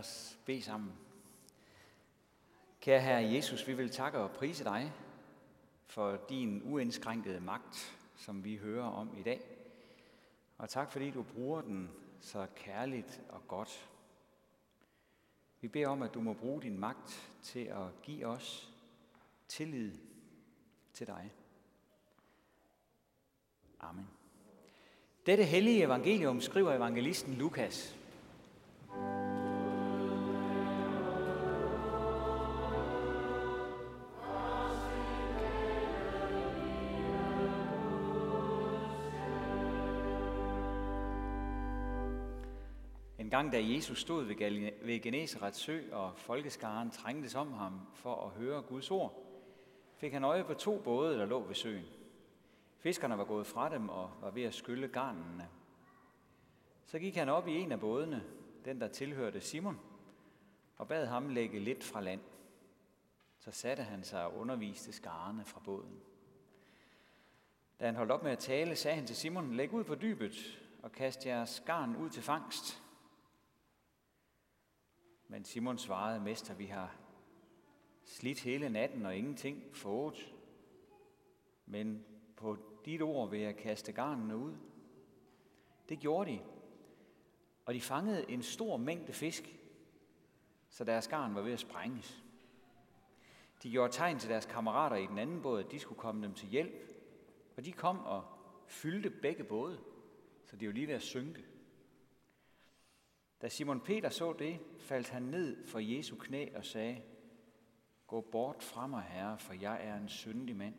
os bede sammen. Kære Herre Jesus, vi vil takke og prise dig for din uindskrænkede magt, som vi hører om i dag. Og tak fordi du bruger den så kærligt og godt. Vi beder om, at du må bruge din magt til at give os tillid til dig. Amen. Dette hellige evangelium skriver evangelisten Lukas. En gang da Jesus stod ved Genesarets sø, og folkeskaren trængtes om ham for at høre Guds ord, fik han øje på to både, der lå ved søen. Fiskerne var gået fra dem og var ved at skylle garnene. Så gik han op i en af bådene, den der tilhørte Simon, og bad ham lægge lidt fra land. Så satte han sig og underviste skarne fra båden. Da han holdt op med at tale, sagde han til Simon, læg ud på dybet og kast jeres garn ud til fangst. Men Simon svarede, Mester, vi har slidt hele natten og ingenting fået. Men på dit ord vil jeg kaste garnene ud. Det gjorde de, og de fangede en stor mængde fisk, så deres garn var ved at sprænges. De gjorde tegn til deres kammerater i den anden båd, at de skulle komme dem til hjælp, og de kom og fyldte begge både, så de var lige ved at synke. Da Simon Peter så det, faldt han ned for Jesu knæ og sagde, Gå bort fra mig, Herre, for jeg er en syndig mand.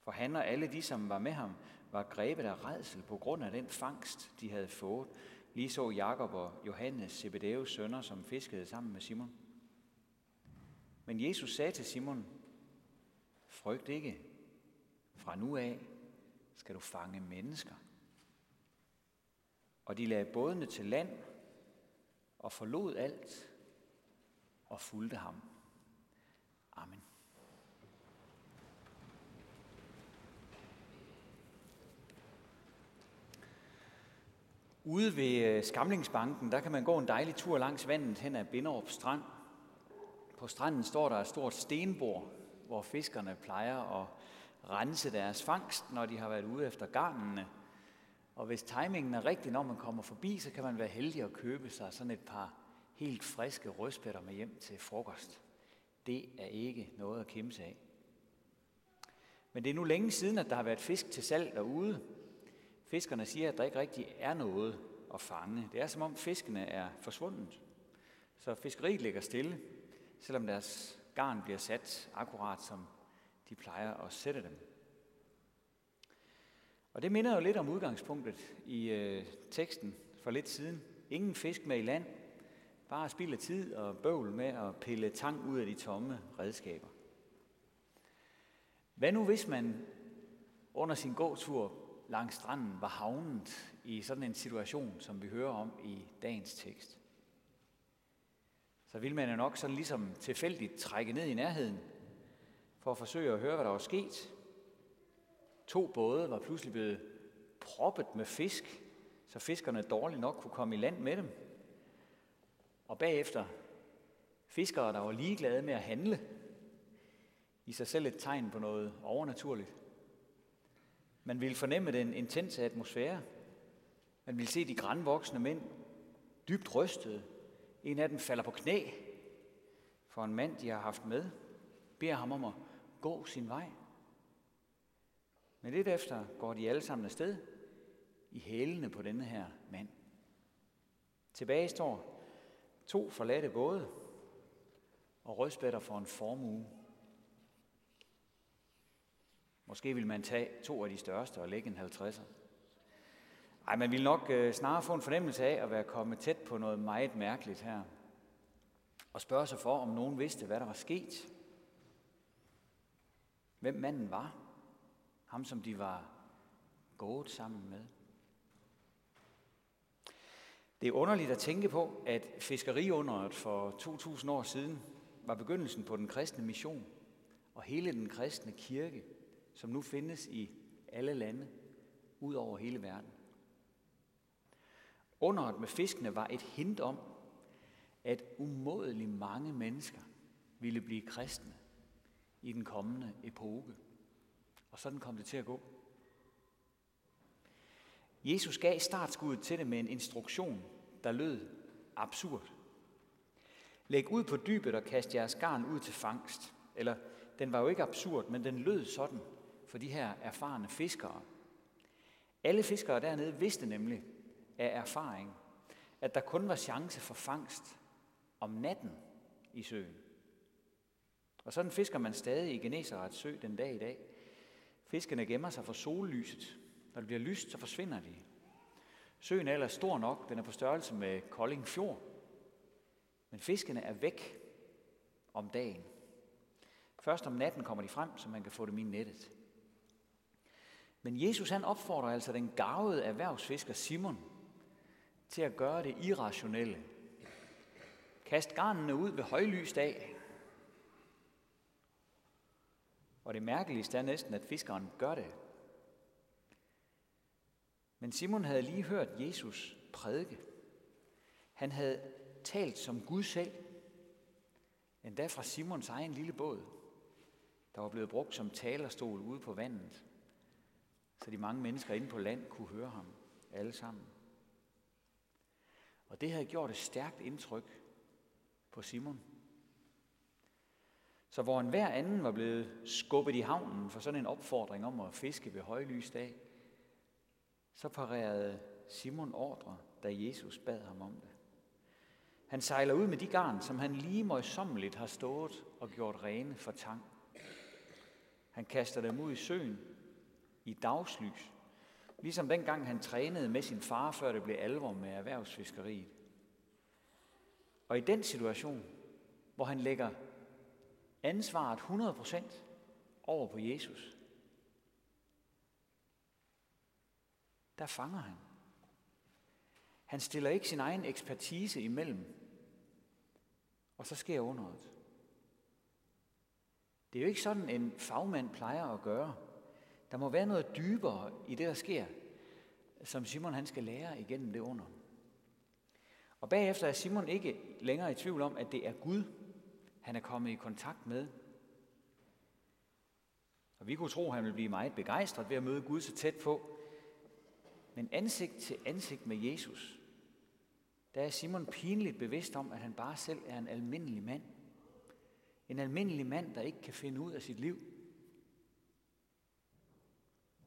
For han og alle de, som var med ham, var grebet af redsel på grund af den fangst, de havde fået. Lige så Jakob og Johannes, Zebedeus sønner, som fiskede sammen med Simon. Men Jesus sagde til Simon, frygt ikke, fra nu af skal du fange mennesker. Og de lagde bådene til land og forlod alt og fulgte ham. Amen. Ude ved øh, Skamlingsbanken, der kan man gå en dejlig tur langs vandet hen ad Binderup Strand. På stranden står der et stort stenbord, hvor fiskerne plejer at rense deres fangst, når de har været ude efter garnene. Og hvis timingen er rigtig, når man kommer forbi, så kan man være heldig at købe sig sådan et par helt friske rødspætter med hjem til frokost. Det er ikke noget at kæmpe af. Men det er nu længe siden, at der har været fisk til salg derude. Fiskerne siger, at der ikke rigtig er noget at fange. Det er som om fiskene er forsvundet. Så fiskeriet ligger stille, selvom deres garn bliver sat akkurat som de plejer at sætte dem. Og det minder jo lidt om udgangspunktet i øh, teksten for lidt siden. Ingen fisk med i land, bare spilde tid og bøvl med at pille tang ud af de tomme redskaber. Hvad nu hvis man under sin gåtur langs stranden var havnet i sådan en situation, som vi hører om i dagens tekst? Så ville man jo nok sådan ligesom tilfældigt trække ned i nærheden for at forsøge at høre, hvad der var sket. To både var pludselig blevet proppet med fisk, så fiskerne dårligt nok kunne komme i land med dem. Og bagefter fiskere, der var ligeglade med at handle, i sig selv et tegn på noget overnaturligt. Man ville fornemme den intense atmosfære. Man ville se de grænvoksne mænd dybt rystede. En af dem falder på knæ for en mand, de har haft med, beder ham om at gå sin vej. Men lidt efter går de alle sammen afsted i hælene på denne her mand. Tilbage står to forladte både og rødspætter for en formue. Måske vil man tage to af de største og lægge en 50'er. Ej, man vil nok øh, snarere få en fornemmelse af at være kommet tæt på noget meget mærkeligt her. Og spørge sig for, om nogen vidste, hvad der var sket. Hvem manden var. Ham, som de var gået sammen med. Det er underligt at tænke på, at fiskeriunderet for 2000 år siden var begyndelsen på den kristne mission og hele den kristne kirke, som nu findes i alle lande ud over hele verden. Underet med fiskene var et hint om, at umådelig mange mennesker ville blive kristne i den kommende epoke. Og sådan kom det til at gå. Jesus gav startskuddet til det med en instruktion, der lød absurd. Læg ud på dybet og kast jeres garn ud til fangst. Eller, den var jo ikke absurd, men den lød sådan for de her erfarne fiskere. Alle fiskere dernede vidste nemlig af erfaring, at der kun var chance for fangst om natten i søen. Og sådan fisker man stadig i Genesarets sø den dag i dag. Fiskene gemmer sig for sollyset. Når det bliver lyst, så forsvinder de. Søen er ellers stor nok, den er på størrelse med Kolding Fjord. Men fiskene er væk om dagen. Først om natten kommer de frem, så man kan få dem i nettet. Men Jesus han opfordrer altså den gavede erhvervsfisker Simon til at gøre det irrationelle. Kast garnene ud ved højlys dag. Og det mærkeligste er næsten, at fiskeren gør det. Men Simon havde lige hørt Jesus prædike. Han havde talt som Gud selv, endda fra Simons egen lille båd, der var blevet brugt som talerstol ude på vandet, så de mange mennesker inde på land kunne høre ham alle sammen. Og det havde gjort et stærkt indtryk på Simon. Så hvor en hver anden var blevet skubbet i havnen for sådan en opfordring om at fiske ved højlys dag, så parerede Simon ordre, da Jesus bad ham om det. Han sejler ud med de garn, som han lige møjsommeligt har stået og gjort rene for tang. Han kaster dem ud i søen i dagslys, ligesom dengang han trænede med sin far, før det blev alvor med erhvervsfiskeriet. Og i den situation, hvor han lægger ansvaret 100% over på Jesus, der fanger han. Han stiller ikke sin egen ekspertise imellem, og så sker underet. Det er jo ikke sådan, en fagmand plejer at gøre. Der må være noget dybere i det, der sker, som Simon han skal lære igennem det under. Og bagefter er Simon ikke længere i tvivl om, at det er Gud, han er kommet i kontakt med. Og vi kunne tro, at han ville blive meget begejstret ved at møde Gud så tæt på. Men ansigt til ansigt med Jesus, der er Simon pinligt bevidst om, at han bare selv er en almindelig mand. En almindelig mand, der ikke kan finde ud af sit liv.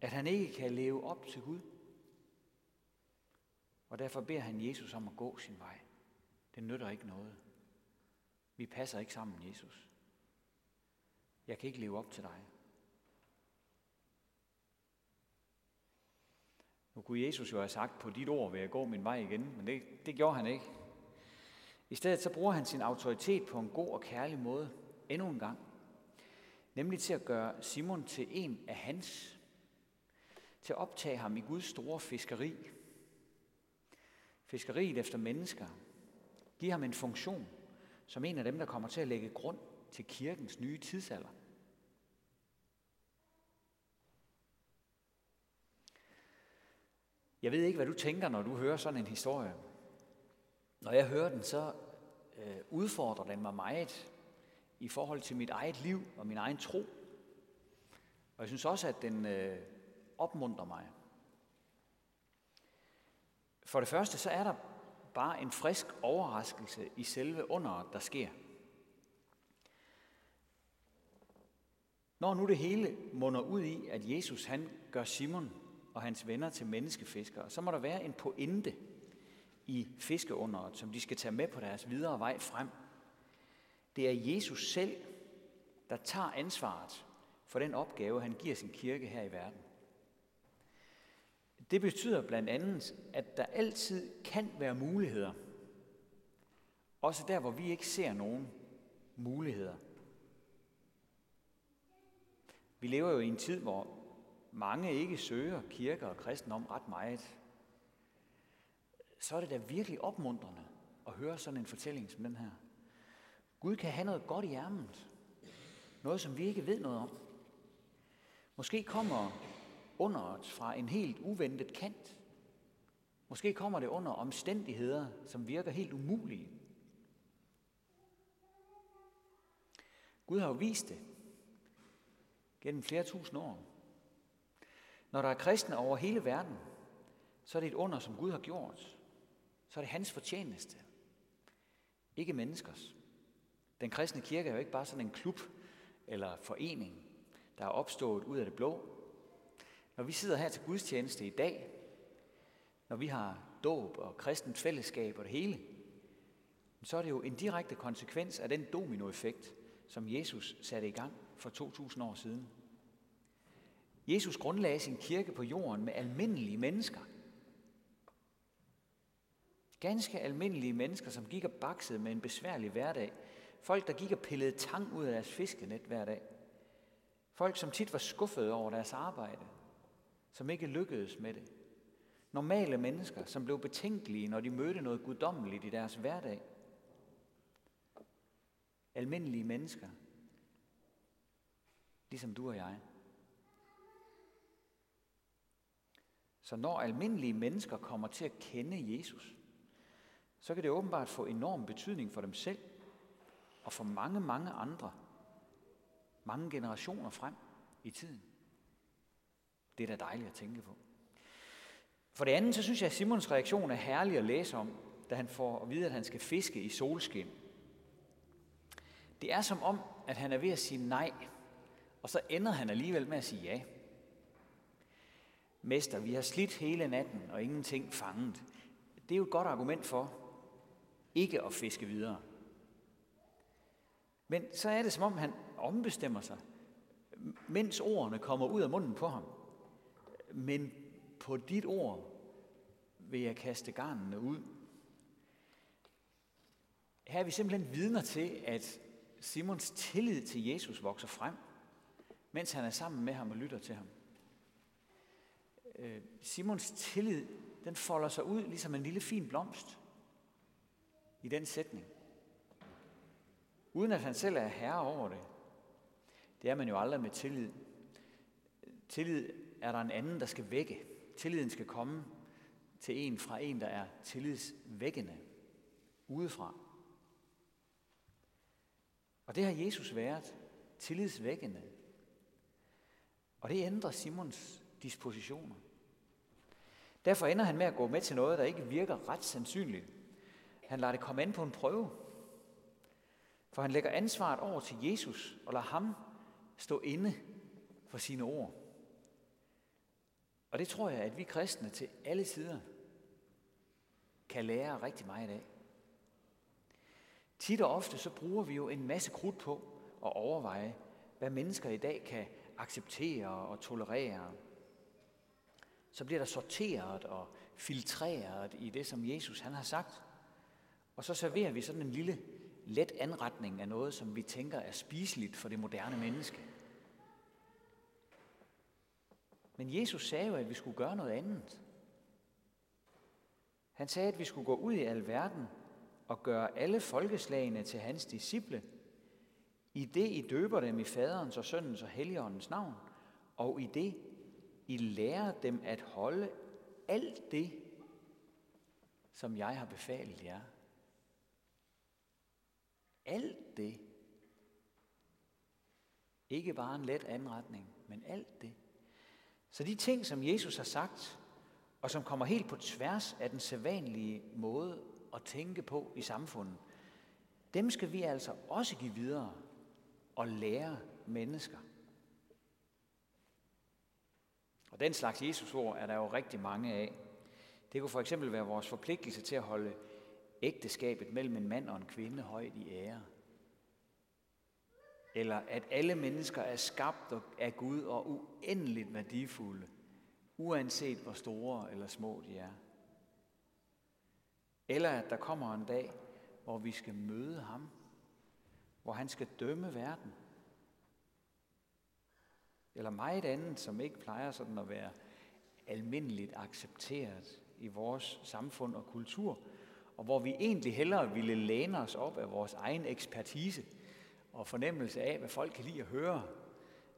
At han ikke kan leve op til Gud. Og derfor beder han Jesus om at gå sin vej. Det nytter ikke noget. Vi passer ikke sammen, Jesus. Jeg kan ikke leve op til dig. Nu kunne Jesus jo have sagt, på dit ord vil jeg gå min vej igen, men det, det gjorde han ikke. I stedet så bruger han sin autoritet på en god og kærlig måde endnu en gang. Nemlig til at gøre Simon til en af hans. Til at optage ham i Guds store fiskeri. Fiskeriet efter mennesker. Giv ham en funktion som en af dem, der kommer til at lægge grund til kirkens nye tidsalder. Jeg ved ikke, hvad du tænker, når du hører sådan en historie. Når jeg hører den, så øh, udfordrer den mig meget i forhold til mit eget liv og min egen tro. Og jeg synes også, at den øh, opmuntrer mig. For det første, så er der bare en frisk overraskelse i selve underet, der sker. Når nu det hele munder ud i, at Jesus han gør Simon og hans venner til menneskefiskere, så må der være en pointe i fiskeunderet, som de skal tage med på deres videre vej frem. Det er Jesus selv, der tager ansvaret for den opgave, han giver sin kirke her i verden. Det betyder blandt andet, at der altid kan være muligheder. Også der, hvor vi ikke ser nogen muligheder. Vi lever jo i en tid, hvor mange ikke søger kirker og kristendom ret meget. Så er det da virkelig opmuntrende at høre sådan en fortælling som den her. Gud kan have noget godt i ærmet. Noget, som vi ikke ved noget om. Måske kommer underet fra en helt uventet kant. Måske kommer det under omstændigheder, som virker helt umulige. Gud har jo vist det gennem flere tusind år. Når der er kristne over hele verden, så er det et under, som Gud har gjort. Så er det hans fortjeneste. Ikke menneskers. Den kristne kirke er jo ikke bare sådan en klub eller forening, der er opstået ud af det blå. Når vi sidder her til gudstjeneste i dag, når vi har dåb og kristent fællesskab og det hele, så er det jo en direkte konsekvens af den dominoeffekt, som Jesus satte i gang for 2000 år siden. Jesus grundlagde sin kirke på jorden med almindelige mennesker. Ganske almindelige mennesker, som gik og baksede med en besværlig hverdag. Folk, der gik og pillede tang ud af deres fiskenet hver dag. Folk, som tit var skuffede over deres arbejde, som ikke lykkedes med det. Normale mennesker, som blev betænkelige, når de mødte noget guddommeligt i deres hverdag. Almindelige mennesker, ligesom du og jeg. Så når almindelige mennesker kommer til at kende Jesus, så kan det åbenbart få enorm betydning for dem selv og for mange, mange andre, mange generationer frem i tiden. Det er da dejligt at tænke på. For det andet, så synes jeg, at Simons reaktion er herlig at læse om, da han får at vide, at han skal fiske i solskin. Det er som om, at han er ved at sige nej, og så ender han alligevel med at sige ja. Mester, vi har slidt hele natten og ingenting fanget. Det er jo et godt argument for ikke at fiske videre. Men så er det som om, han ombestemmer sig, mens ordene kommer ud af munden på ham. Men på dit ord vil jeg kaste garnene ud. Her er vi simpelthen vidner til, at Simons tillid til Jesus vokser frem, mens han er sammen med ham og lytter til ham. Øh, Simons tillid, den folder sig ud ligesom en lille fin blomst i den sætning. Uden at han selv er herre over det. Det er man jo aldrig med tillid. Tillid er der en anden, der skal vække. Tilliden skal komme til en fra en, der er tillidsvækkende udefra. Og det har Jesus været tillidsvækkende. Og det ændrer Simons dispositioner. Derfor ender han med at gå med til noget, der ikke virker ret sandsynligt. Han lader det komme an på en prøve. For han lægger ansvaret over til Jesus og lader ham stå inde for sine ord. Og det tror jeg, at vi kristne til alle sider kan lære rigtig meget af. Tit og ofte så bruger vi jo en masse krudt på at overveje, hvad mennesker i dag kan acceptere og tolerere. Så bliver der sorteret og filtreret i det, som Jesus han har sagt. Og så serverer vi sådan en lille let anretning af noget, som vi tænker er spiseligt for det moderne menneske. Men Jesus sagde jo, at vi skulle gøre noget andet. Han sagde, at vi skulle gå ud i al verden og gøre alle folkeslagene til hans disciple, i det I døber dem i faderens og søndens og helligåndens navn, og i det I lærer dem at holde alt det, som jeg har befalet jer. Alt det. Ikke bare en let anretning, men alt det. Så de ting, som Jesus har sagt, og som kommer helt på tværs af den sædvanlige måde at tænke på i samfundet, dem skal vi altså også give videre og lære mennesker. Og den slags Jesusord er der jo rigtig mange af. Det kunne for eksempel være vores forpligtelse til at holde ægteskabet mellem en mand og en kvinde højt i ære. Eller at alle mennesker er skabt af Gud og uendeligt værdifulde, uanset hvor store eller små de er. Eller at der kommer en dag, hvor vi skal møde ham, hvor han skal dømme verden. Eller meget andet, som ikke plejer sådan at være almindeligt accepteret i vores samfund og kultur, og hvor vi egentlig hellere ville læne os op af vores egen ekspertise og fornemmelse af, hvad folk kan lide at høre,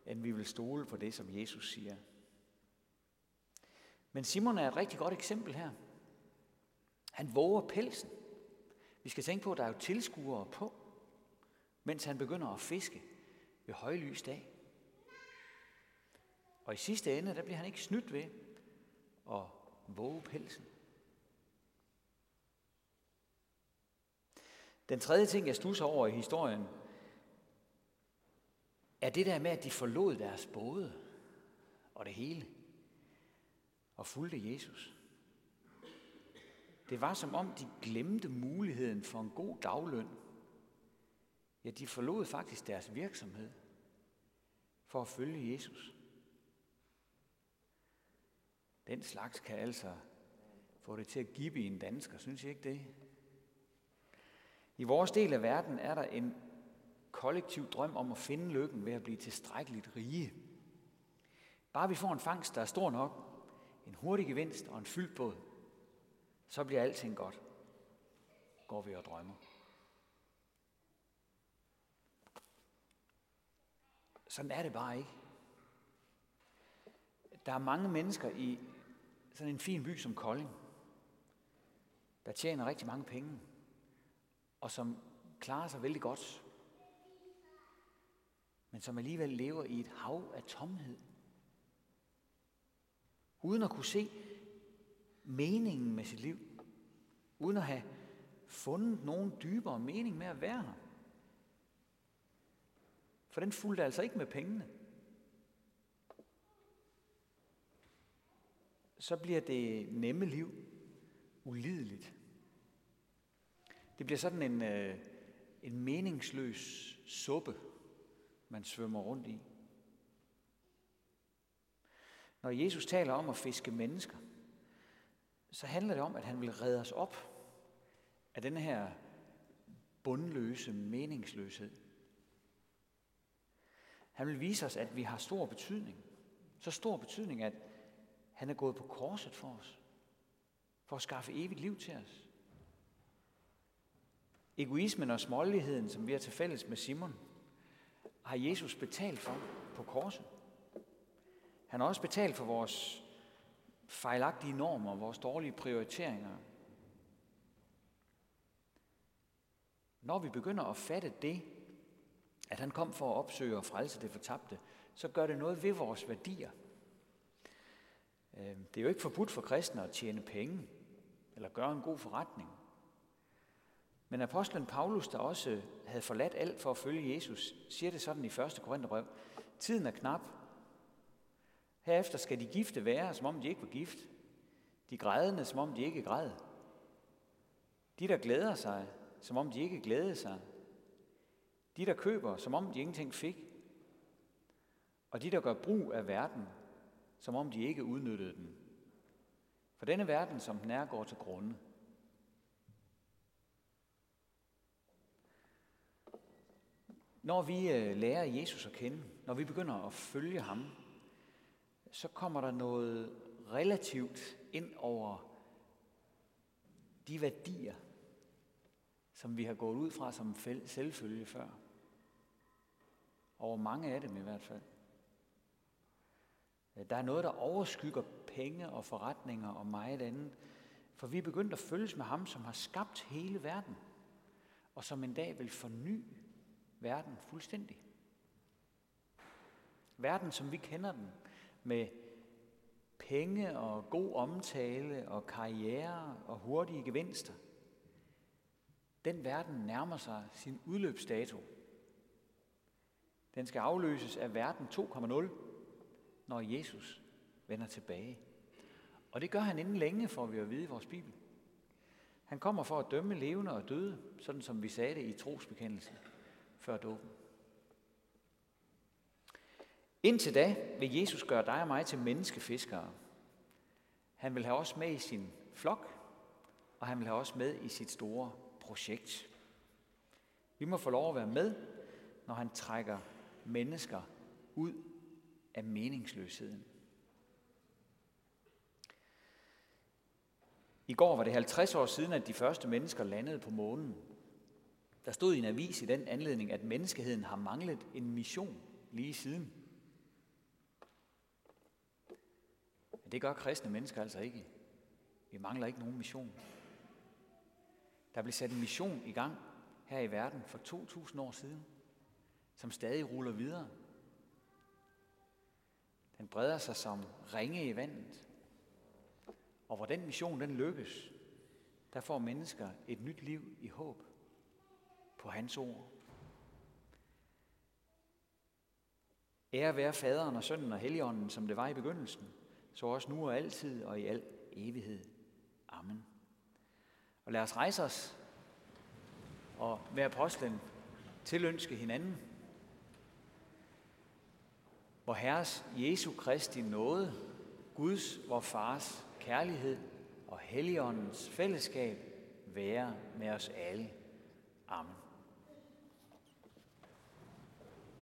end vi vil stole på det, som Jesus siger. Men Simon er et rigtig godt eksempel her. Han våger pelsen. Vi skal tænke på, at der er jo tilskuere på, mens han begynder at fiske ved højlys dag. Og i sidste ende, der bliver han ikke snydt ved at våge pelsen. Den tredje ting, jeg stusser over i historien, er det der med, at de forlod deres både og det hele og fulgte Jesus. Det var som om, de glemte muligheden for en god dagløn. Ja, de forlod faktisk deres virksomhed for at følge Jesus. Den slags kan altså få det til at give en dansker, synes I ikke det? I vores del af verden er der en kollektiv drøm om at finde lykken ved at blive tilstrækkeligt rige. Bare vi får en fangst, der er stor nok, en hurtig gevinst og en fyldt båd, så bliver alting godt, går vi og drømmer. Sådan er det bare ikke. Der er mange mennesker i sådan en fin by som Kolding, der tjener rigtig mange penge, og som klarer sig vældig godt, men som alligevel lever i et hav af tomhed. Uden at kunne se meningen med sit liv. Uden at have fundet nogen dybere mening med at være her. For den fulgte altså ikke med pengene. Så bliver det nemme liv ulideligt. Det bliver sådan en, øh, en meningsløs suppe, man svømmer rundt i. Når Jesus taler om at fiske mennesker, så handler det om, at han vil redde os op af den her bundløse meningsløshed. Han vil vise os, at vi har stor betydning. Så stor betydning, at han er gået på korset for os. For at skaffe evigt liv til os. Egoismen og småligheden, som vi har til fælles med Simon, har Jesus betalt for på korset. Han har også betalt for vores fejlagtige normer, vores dårlige prioriteringer. Når vi begynder at fatte det, at han kom for at opsøge og frelse det fortabte, så gør det noget ved vores værdier. Øhm, det er jo ikke forbudt for kristne at tjene penge eller gøre en god forretning. Men apostlen Paulus, der også havde forladt alt for at følge Jesus, siger det sådan i 1. Korintherbrev. Tiden er knap. Herefter skal de gifte være, som om de ikke var gift. De grædende, som om de ikke græd. De, der glæder sig, som om de ikke glædede sig. De, der køber, som om de ingenting fik. Og de, der gør brug af verden, som om de ikke udnyttede den. For denne verden, som den er, går til grunde. Når vi øh, lærer Jesus at kende, når vi begynder at følge ham, så kommer der noget relativt ind over de værdier, som vi har gået ud fra som selvfølge før. Over mange af dem i hvert fald. Øh, der er noget, der overskygger penge og forretninger og meget andet. For vi er begyndt at følges med ham, som har skabt hele verden, og som en dag vil forny verden fuldstændig. Verden, som vi kender den, med penge og god omtale og karriere og hurtige gevinster. Den verden nærmer sig sin udløbsdato. Den skal afløses af verden 2.0, når Jesus vender tilbage. Og det gør han inden længe, får vi at vide i vores Bibel. Han kommer for at dømme levende og døde, sådan som vi sagde det i trosbekendelsen før dåben. Indtil da vil Jesus gøre dig og mig til menneskefiskere. Han vil have os med i sin flok, og han vil have os med i sit store projekt. Vi må få lov at være med, når han trækker mennesker ud af meningsløsheden. I går var det 50 år siden, at de første mennesker landede på månen. Der stod i en avis i den anledning, at menneskeheden har manglet en mission lige siden. Men det gør kristne mennesker altså ikke. Vi mangler ikke nogen mission. Der blev sat en mission i gang her i verden for 2000 år siden. som stadig ruller videre. Den breder sig som ringe i vandet. Og hvor den mission den lykkes, der får mennesker et nyt liv i håb på hans ord. Ære være faderen og sønnen og helligånden, som det var i begyndelsen, så også nu og altid og i al evighed. Amen. Og lad os rejse os og med apostlen tilønske hinanden. Hvor Herres Jesu Kristi nåde, Guds, vor Fars kærlighed og Helligåndens fællesskab være med os alle. Amen.